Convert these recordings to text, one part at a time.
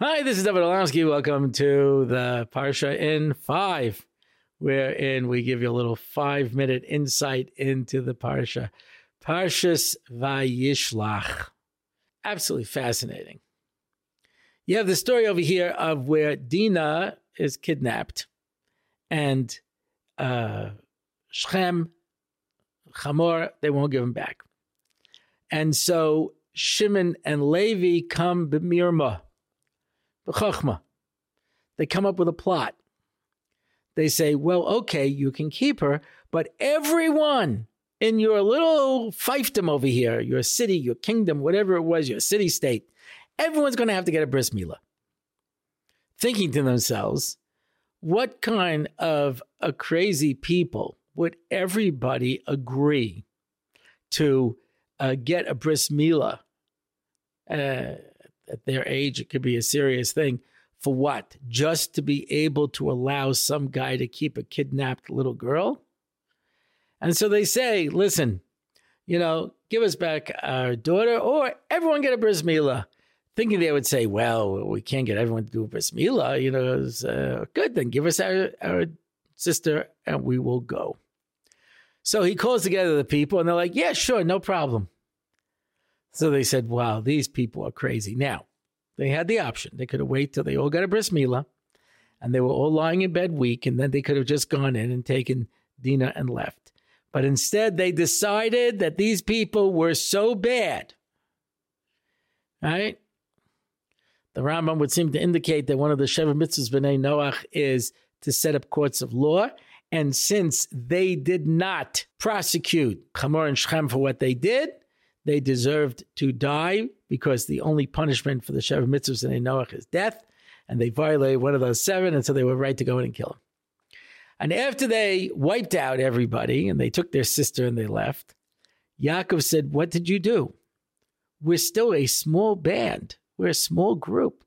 Hi, this is Dovid Orlofsky. Welcome to the Parsha in five, wherein we give you a little five minute insight into the Parsha. Parshas Vayishlach. Absolutely fascinating. You have the story over here of where Dinah is kidnapped and uh, Shechem, Hamor, they won't give him back. And so Shimon and Levi come to b'mirma Chachma. They come up with a plot. They say, well, okay, you can keep her, but everyone in your little fiefdom over here, your city, your kingdom, whatever it was, your city state, everyone's going to have to get a bris milah. Thinking to themselves, what kind of a crazy people would everybody agree to uh, get a bris milah? Uh, at their age, it could be a serious thing. For what? Just to be able to allow some guy to keep a kidnapped little girl? And so they say, listen, you know, give us back our daughter or everyone get a bris milah. Thinking they would say, well, we can't get everyone to do a bris milah. You know, was, uh, good, then give us our, our sister and we will go. So he calls together the people and they're like, yeah, sure, no problem. So they said, wow, these people are crazy. Now, they had the option. They could have waited till they all got a bris milah and they were all lying in bed weak, and then they could have just gone in and taken Dina and left. But instead, they decided that these people were so bad. Right? The Rambam would seem to indicate that one of the Sheva mitzvahs b'nai Noach is to set up courts of law. And since they did not prosecute Hamor and Shechem for what they did, they deserved to die because the only punishment for the Sheva mitzvahs in Noach is death, and they violated one of those seven, and so they were right to go in and kill him. And after they wiped out everybody and they took their sister and they left, Yaakov said, What did you do? We're still a small band, we're a small group.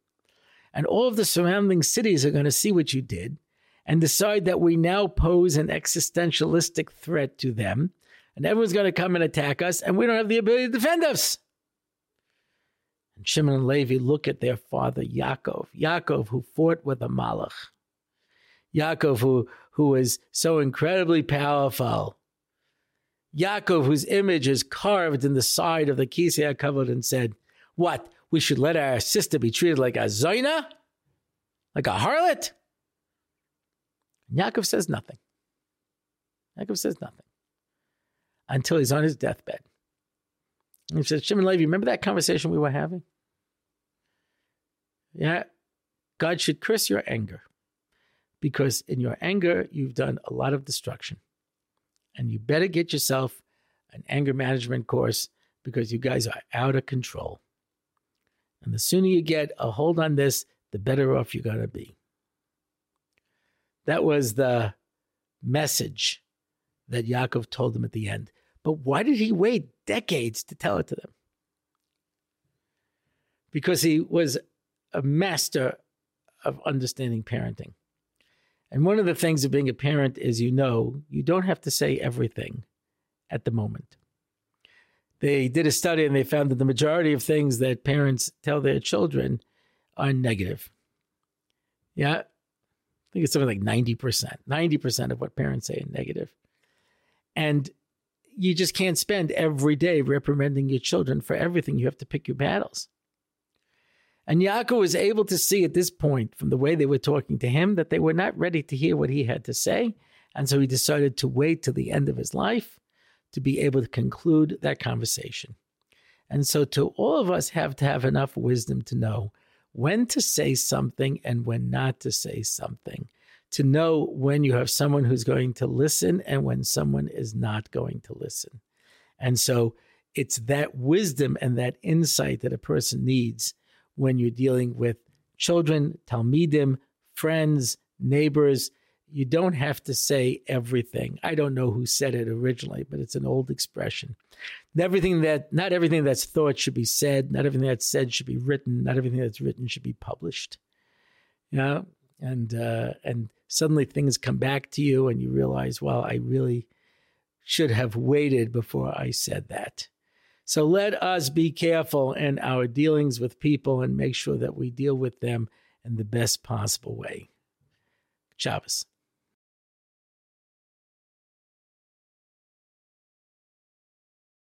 And all of the surrounding cities are going to see what you did and decide that we now pose an existentialistic threat to them and everyone's going to come and attack us, and we don't have the ability to defend us. And Shimon and Levi look at their father Yaakov, Yaakov who fought with a malach, Yaakov who who was so incredibly powerful, Yaakov whose image is carved in the side of the kisei hakavod and said, "What? We should let our sister be treated like a zayna, like a harlot." And Yaakov says nothing. Yaakov says nothing until he's on his deathbed. And he said, Shimon Levi, remember that conversation we were having? Yeah, God should curse your anger because in your anger, you've done a lot of destruction. And you better get yourself an anger management course because you guys are out of control. And the sooner you get a hold on this, the better off you're going to be. That was the message that Yaakov told them at the end. But why did he wait decades to tell it to them? Because he was a master of understanding parenting. And one of the things of being a parent is you know you don't have to say everything at the moment. They did a study and they found that the majority of things that parents tell their children are negative. Yeah. I think it's something like 90%. 90% of what parents say is negative. And you just can't spend every day reprimanding your children for everything. You have to pick your battles. And Yaakov was able to see at this point, from the way they were talking to him, that they were not ready to hear what he had to say. And so he decided to wait till the end of his life to be able to conclude that conversation. And so, to all of us, have to have enough wisdom to know when to say something and when not to say something to know when you have someone who's going to listen and when someone is not going to listen. And so it's that wisdom and that insight that a person needs when you're dealing with children, talmidim, friends, neighbors. You don't have to say everything. I don't know who said it originally, but it's an old expression. Everything that not everything that's thought should be said, not everything that's said should be written, not everything that's written should be published. You know, and uh, and suddenly things come back to you and you realize, well, I really should have waited before I said that. So let us be careful in our dealings with people and make sure that we deal with them in the best possible way. Shabbos.